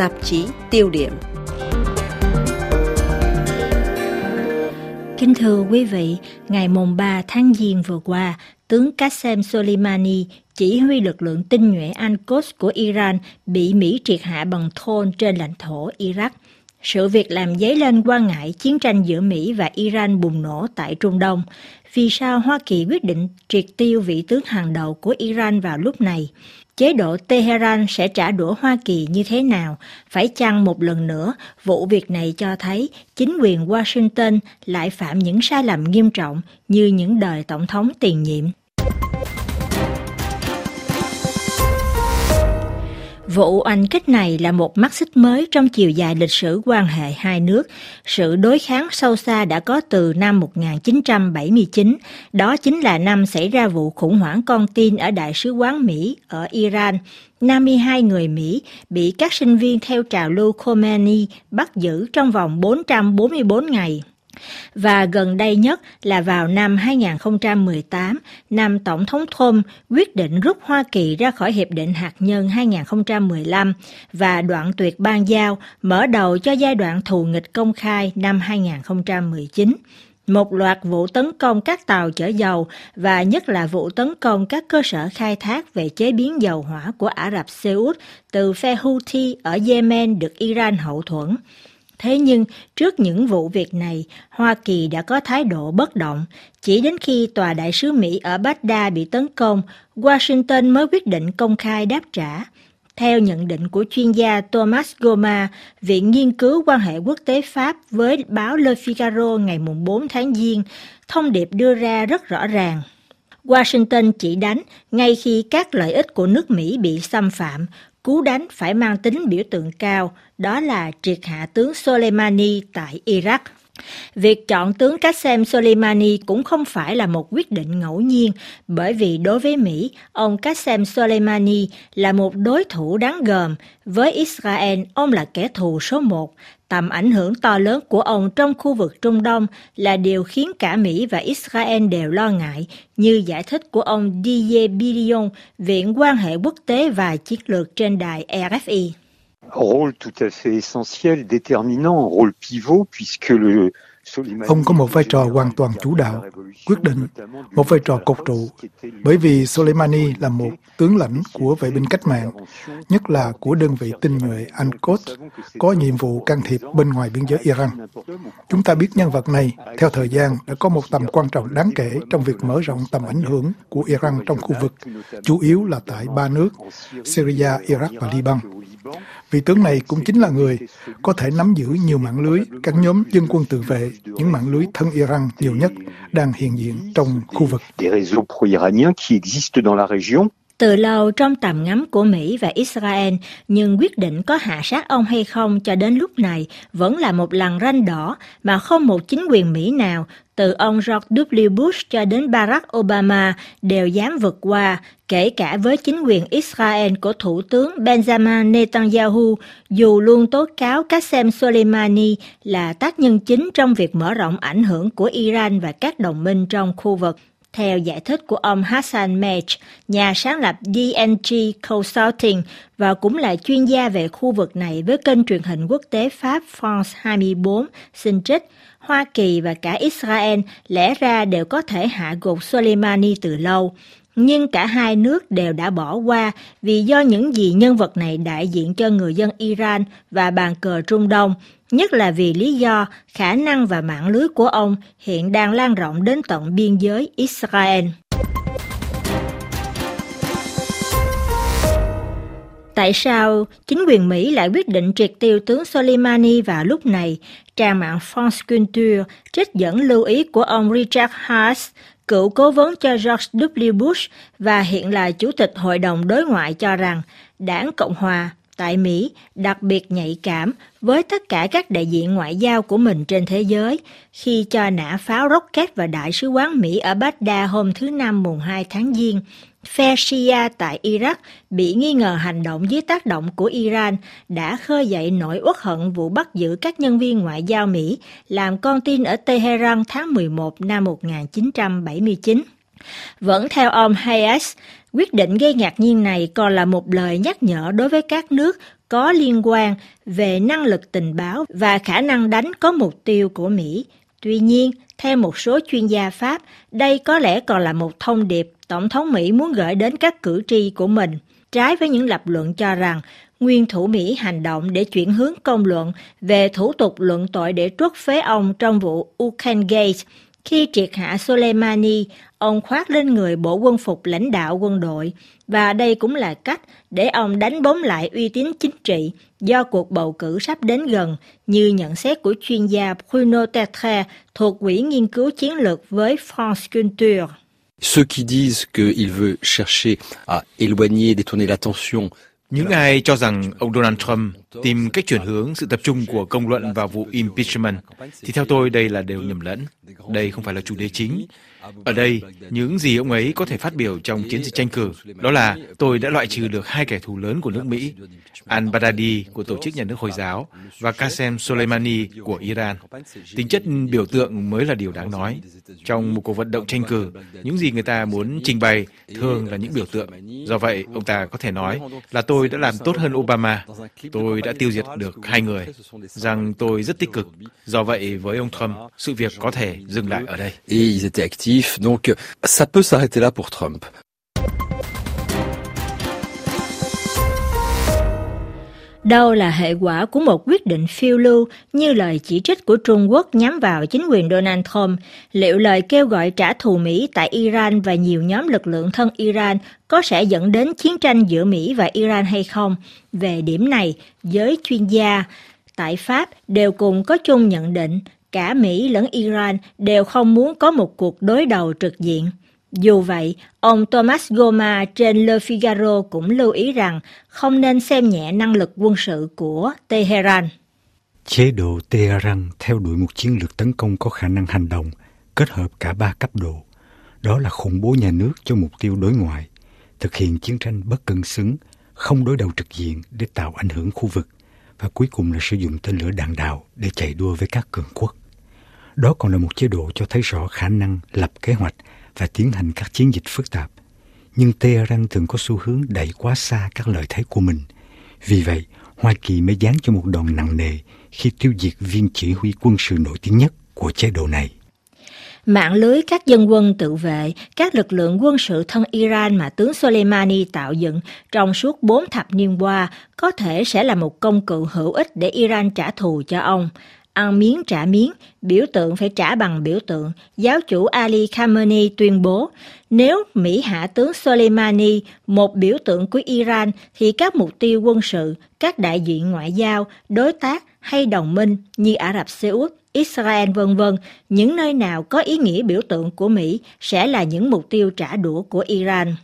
tạp chí tiêu điểm. Kính thưa quý vị, ngày mùng 3 tháng Giêng vừa qua, tướng Qasem Soleimani, chỉ huy lực lượng tinh nhuệ Al-Quds của Iran bị Mỹ triệt hạ bằng thôn trên lãnh thổ Iraq. Sự việc làm dấy lên quan ngại chiến tranh giữa Mỹ và Iran bùng nổ tại Trung Đông. Vì sao Hoa Kỳ quyết định triệt tiêu vị tướng hàng đầu của Iran vào lúc này? Chế độ Tehran sẽ trả đũa Hoa Kỳ như thế nào? Phải chăng một lần nữa, vụ việc này cho thấy chính quyền Washington lại phạm những sai lầm nghiêm trọng như những đời tổng thống tiền nhiệm? Vụ oanh kích này là một mắt xích mới trong chiều dài lịch sử quan hệ hai nước. Sự đối kháng sâu xa đã có từ năm 1979, đó chính là năm xảy ra vụ khủng hoảng con tin ở Đại sứ quán Mỹ ở Iran. 52 người Mỹ bị các sinh viên theo trào lưu Khomeini bắt giữ trong vòng 444 ngày. Và gần đây nhất là vào năm 2018, năm Tổng thống Trump quyết định rút Hoa Kỳ ra khỏi Hiệp định Hạt nhân 2015 và đoạn tuyệt ban giao, mở đầu cho giai đoạn thù nghịch công khai năm 2019 một loạt vụ tấn công các tàu chở dầu và nhất là vụ tấn công các cơ sở khai thác về chế biến dầu hỏa của Ả Rập Xê Út từ phe Houthi ở Yemen được Iran hậu thuẫn. Thế nhưng, trước những vụ việc này, Hoa Kỳ đã có thái độ bất động. Chỉ đến khi tòa đại sứ Mỹ ở Baghdad bị tấn công, Washington mới quyết định công khai đáp trả. Theo nhận định của chuyên gia Thomas Goma, Viện Nghiên cứu quan hệ quốc tế Pháp với báo Le Figaro ngày 4 tháng Giêng, thông điệp đưa ra rất rõ ràng. Washington chỉ đánh ngay khi các lợi ích của nước Mỹ bị xâm phạm, Cú đánh phải mang tính biểu tượng cao, đó là triệt hạ tướng Soleimani tại Iraq. Việc chọn tướng Qasem Soleimani cũng không phải là một quyết định ngẫu nhiên, bởi vì đối với Mỹ, ông Qasem Soleimani là một đối thủ đáng gờm. Với Israel, ông là kẻ thù số một. Tầm ảnh hưởng to lớn của ông trong khu vực Trung Đông là điều khiến cả Mỹ và Israel đều lo ngại, như giải thích của ông Didier Billion, Viện quan hệ quốc tế và chiến lược trên đài RFI. Rôle tout à fait essentiel, déterminant, rôle pivot, puisque le, Ông có một vai trò hoàn toàn chủ đạo, quyết định, một vai trò cột trụ, bởi vì Soleimani là một tướng lãnh của vệ binh cách mạng, nhất là của đơn vị tinh nhuệ Al-Quds, có nhiệm vụ can thiệp bên ngoài biên giới Iran. Chúng ta biết nhân vật này, theo thời gian, đã có một tầm quan trọng đáng kể trong việc mở rộng tầm ảnh hưởng của Iran trong khu vực, chủ yếu là tại ba nước, Syria, Iraq và Liban. Vị tướng này cũng chính là người có thể nắm giữ nhiều mạng lưới, các nhóm dân quân tự vệ, những mạng lưới thân Iran nhiều nhất đang hiện diện trong khu vực. Từ lâu trong tầm ngắm của Mỹ và Israel, nhưng quyết định có hạ sát ông hay không cho đến lúc này vẫn là một lằn ranh đỏ mà không một chính quyền Mỹ nào, từ ông George W. Bush cho đến Barack Obama đều dám vượt qua, kể cả với chính quyền Israel của Thủ tướng Benjamin Netanyahu, dù luôn tố cáo Qasem Soleimani là tác nhân chính trong việc mở rộng ảnh hưởng của Iran và các đồng minh trong khu vực. Theo giải thích của ông Hassan Mech, nhà sáng lập DNG Consulting và cũng là chuyên gia về khu vực này với kênh truyền hình quốc tế Pháp France 24, xin trích, Hoa Kỳ và cả Israel lẽ ra đều có thể hạ gục Soleimani từ lâu. Nhưng cả hai nước đều đã bỏ qua vì do những gì nhân vật này đại diện cho người dân Iran và bàn cờ Trung Đông, nhất là vì lý do khả năng và mạng lưới của ông hiện đang lan rộng đến tận biên giới Israel. Tại sao chính quyền Mỹ lại quyết định triệt tiêu tướng Soleimani vào lúc này? Trang mạng France Culture trích dẫn lưu ý của ông Richard Haas, cựu cố vấn cho George W. Bush và hiện là Chủ tịch Hội đồng Đối ngoại cho rằng đảng Cộng Hòa tại Mỹ đặc biệt nhạy cảm với tất cả các đại diện ngoại giao của mình trên thế giới khi cho nã pháo rocket vào Đại sứ quán Mỹ ở Baghdad hôm thứ Năm mùng 2 tháng Giêng. Phe Shia tại Iraq bị nghi ngờ hành động dưới tác động của Iran đã khơi dậy nỗi uất hận vụ bắt giữ các nhân viên ngoại giao Mỹ làm con tin ở Tehran tháng 11 năm 1979. Vẫn theo ông Hayes, Quyết định gây ngạc nhiên này còn là một lời nhắc nhở đối với các nước có liên quan về năng lực tình báo và khả năng đánh có mục tiêu của Mỹ. Tuy nhiên, theo một số chuyên gia Pháp, đây có lẽ còn là một thông điệp Tổng thống Mỹ muốn gửi đến các cử tri của mình, trái với những lập luận cho rằng nguyên thủ Mỹ hành động để chuyển hướng công luận về thủ tục luận tội để truất phế ông trong vụ Ukraine Gate. Khi triệt hạ Soleimani, ông khoác lên người bộ quân phục lãnh đạo quân đội, và đây cũng là cách để ông đánh bóng lại uy tín chính trị do cuộc bầu cử sắp đến gần, như nhận xét của chuyên gia Bruno Tetre thuộc Quỹ Nghiên cứu Chiến lược với France Culture. Ceux qui disent qu'il veut chercher à éloigner, détourner l'attention những ai cho rằng ông Donald Trump tìm cách chuyển hướng sự tập trung của công luận vào vụ impeachment thì theo tôi đây là đều nhầm lẫn. Đây không phải là chủ đề chính. Ở đây, những gì ông ấy có thể phát biểu trong chiến dịch tranh cử đó là tôi đã loại trừ được hai kẻ thù lớn của nước Mỹ, al-Baghdadi của Tổ chức Nhà nước Hồi giáo và Qasem Soleimani của Iran. Tính chất biểu tượng mới là điều đáng nói. Trong một cuộc vận động tranh cử, những gì người ta muốn trình bày thường là những biểu tượng. Do vậy, ông ta có thể nói là tôi đã làm tốt hơn Obama, tôi đã tiêu diệt được hai người, rằng tôi rất tích cực. Do vậy, với ông Trump, sự việc có thể dừng lại ở đây négatif. donc ça peut s'arrêter là pour Trump. Đâu là hệ quả của một quyết định phiêu lưu như lời chỉ trích của Trung Quốc nhắm vào chính quyền Donald Trump? Liệu lời kêu gọi trả thù Mỹ tại Iran và nhiều nhóm lực lượng thân Iran có sẽ dẫn đến chiến tranh giữa Mỹ và Iran hay không? Về điểm này, giới chuyên gia tại Pháp đều cùng có chung nhận định cả Mỹ lẫn Iran đều không muốn có một cuộc đối đầu trực diện. Dù vậy, ông Thomas Goma trên Le Figaro cũng lưu ý rằng không nên xem nhẹ năng lực quân sự của Tehran. Chế độ Tehran theo đuổi một chiến lược tấn công có khả năng hành động, kết hợp cả ba cấp độ. Đó là khủng bố nhà nước cho mục tiêu đối ngoại, thực hiện chiến tranh bất cân xứng, không đối đầu trực diện để tạo ảnh hưởng khu vực, và cuối cùng là sử dụng tên lửa đạn đạo để chạy đua với các cường quốc. Đó còn là một chế độ cho thấy rõ khả năng lập kế hoạch và tiến hành các chiến dịch phức tạp. Nhưng Tehran thường có xu hướng đẩy quá xa các lợi thế của mình. Vì vậy, Hoa Kỳ mới dán cho một đòn nặng nề khi tiêu diệt viên chỉ huy quân sự nổi tiếng nhất của chế độ này. Mạng lưới các dân quân tự vệ, các lực lượng quân sự thân Iran mà tướng Soleimani tạo dựng trong suốt bốn thập niên qua có thể sẽ là một công cụ hữu ích để Iran trả thù cho ông ăn miếng trả miếng, biểu tượng phải trả bằng biểu tượng, giáo chủ Ali Khamenei tuyên bố, nếu Mỹ hạ tướng Soleimani, một biểu tượng của Iran, thì các mục tiêu quân sự, các đại diện ngoại giao, đối tác hay đồng minh như Ả Rập Xê Út, Israel vân vân, những nơi nào có ý nghĩa biểu tượng của Mỹ sẽ là những mục tiêu trả đũa của Iran.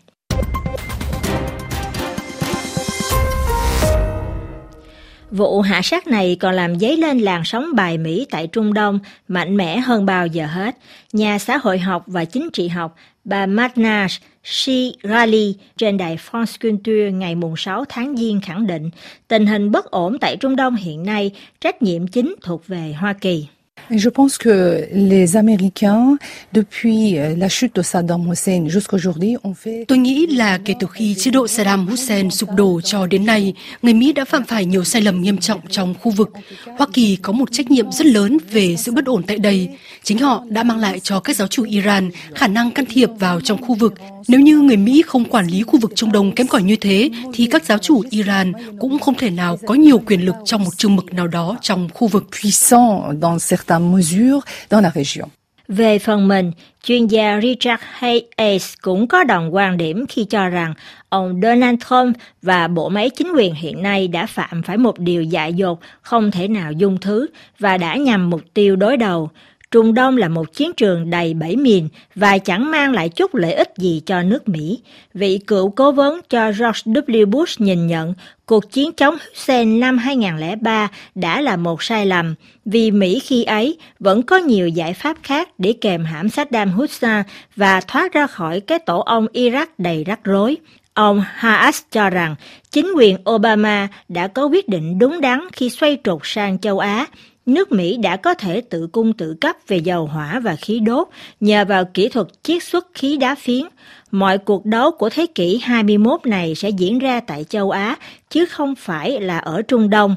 Vụ hạ sát này còn làm dấy lên làn sóng bài Mỹ tại Trung Đông mạnh mẽ hơn bao giờ hết. Nhà xã hội học và chính trị học, bà Magna Shirali trên đài France Culture ngày 6 tháng Giêng khẳng định tình hình bất ổn tại Trung Đông hiện nay, trách nhiệm chính thuộc về Hoa Kỳ. Je pense que les Américains, depuis euh, la chute de Saddam Hussein jusqu'aujourd'hui, ont fait... Tôi nghĩ là kể từ khi chế độ Saddam Hussein sụp đổ cho đến nay, người Mỹ đã phạm phải nhiều sai lầm nghiêm trọng trong khu vực. Hoa Kỳ có một trách nhiệm rất lớn về sự bất ổn tại đây. Chính họ đã mang lại cho các giáo chủ Iran khả năng can thiệp vào trong khu vực. Nếu như người Mỹ không quản lý khu vực Trung Đông kém cỏi như thế, thì các giáo chủ Iran cũng không thể nào có nhiều quyền lực trong một chừng mực nào đó trong khu vực. Puissant dans certaines mesure dans la région. Về phần mình, chuyên gia Richard Hayes cũng có đồng quan điểm khi cho rằng ông Donald Trump và bộ máy chính quyền hiện nay đã phạm phải một điều dại dột không thể nào dung thứ và đã nhằm mục tiêu đối đầu. Trung Đông là một chiến trường đầy bảy miền và chẳng mang lại chút lợi ích gì cho nước Mỹ. Vị cựu cố vấn cho George W. Bush nhìn nhận, cuộc chiến chống Hussein năm 2003 đã là một sai lầm, vì Mỹ khi ấy vẫn có nhiều giải pháp khác để kèm hãm Saddam Hussein và thoát ra khỏi cái tổ ông Iraq đầy rắc rối. Ông Haas cho rằng chính quyền Obama đã có quyết định đúng đắn khi xoay trục sang châu Á nước Mỹ đã có thể tự cung tự cấp về dầu hỏa và khí đốt nhờ vào kỹ thuật chiết xuất khí đá phiến. Mọi cuộc đấu của thế kỷ 21 này sẽ diễn ra tại châu Á, chứ không phải là ở Trung Đông.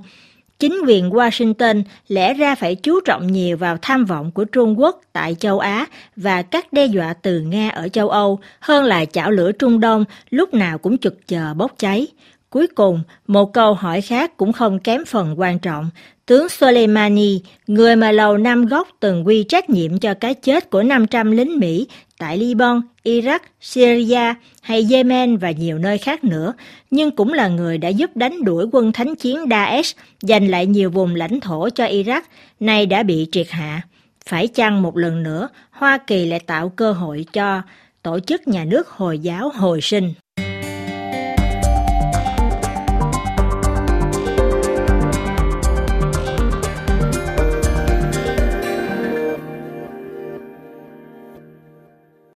Chính quyền Washington lẽ ra phải chú trọng nhiều vào tham vọng của Trung Quốc tại châu Á và các đe dọa từ Nga ở châu Âu hơn là chảo lửa Trung Đông lúc nào cũng trực chờ bốc cháy. Cuối cùng, một câu hỏi khác cũng không kém phần quan trọng. Tướng Soleimani, người mà Lầu Năm Góc từng quy trách nhiệm cho cái chết của 500 lính Mỹ tại Liban, Iraq, Syria hay Yemen và nhiều nơi khác nữa, nhưng cũng là người đã giúp đánh đuổi quân thánh chiến Daesh, giành lại nhiều vùng lãnh thổ cho Iraq, nay đã bị triệt hạ. Phải chăng một lần nữa, Hoa Kỳ lại tạo cơ hội cho tổ chức nhà nước Hồi giáo hồi sinh?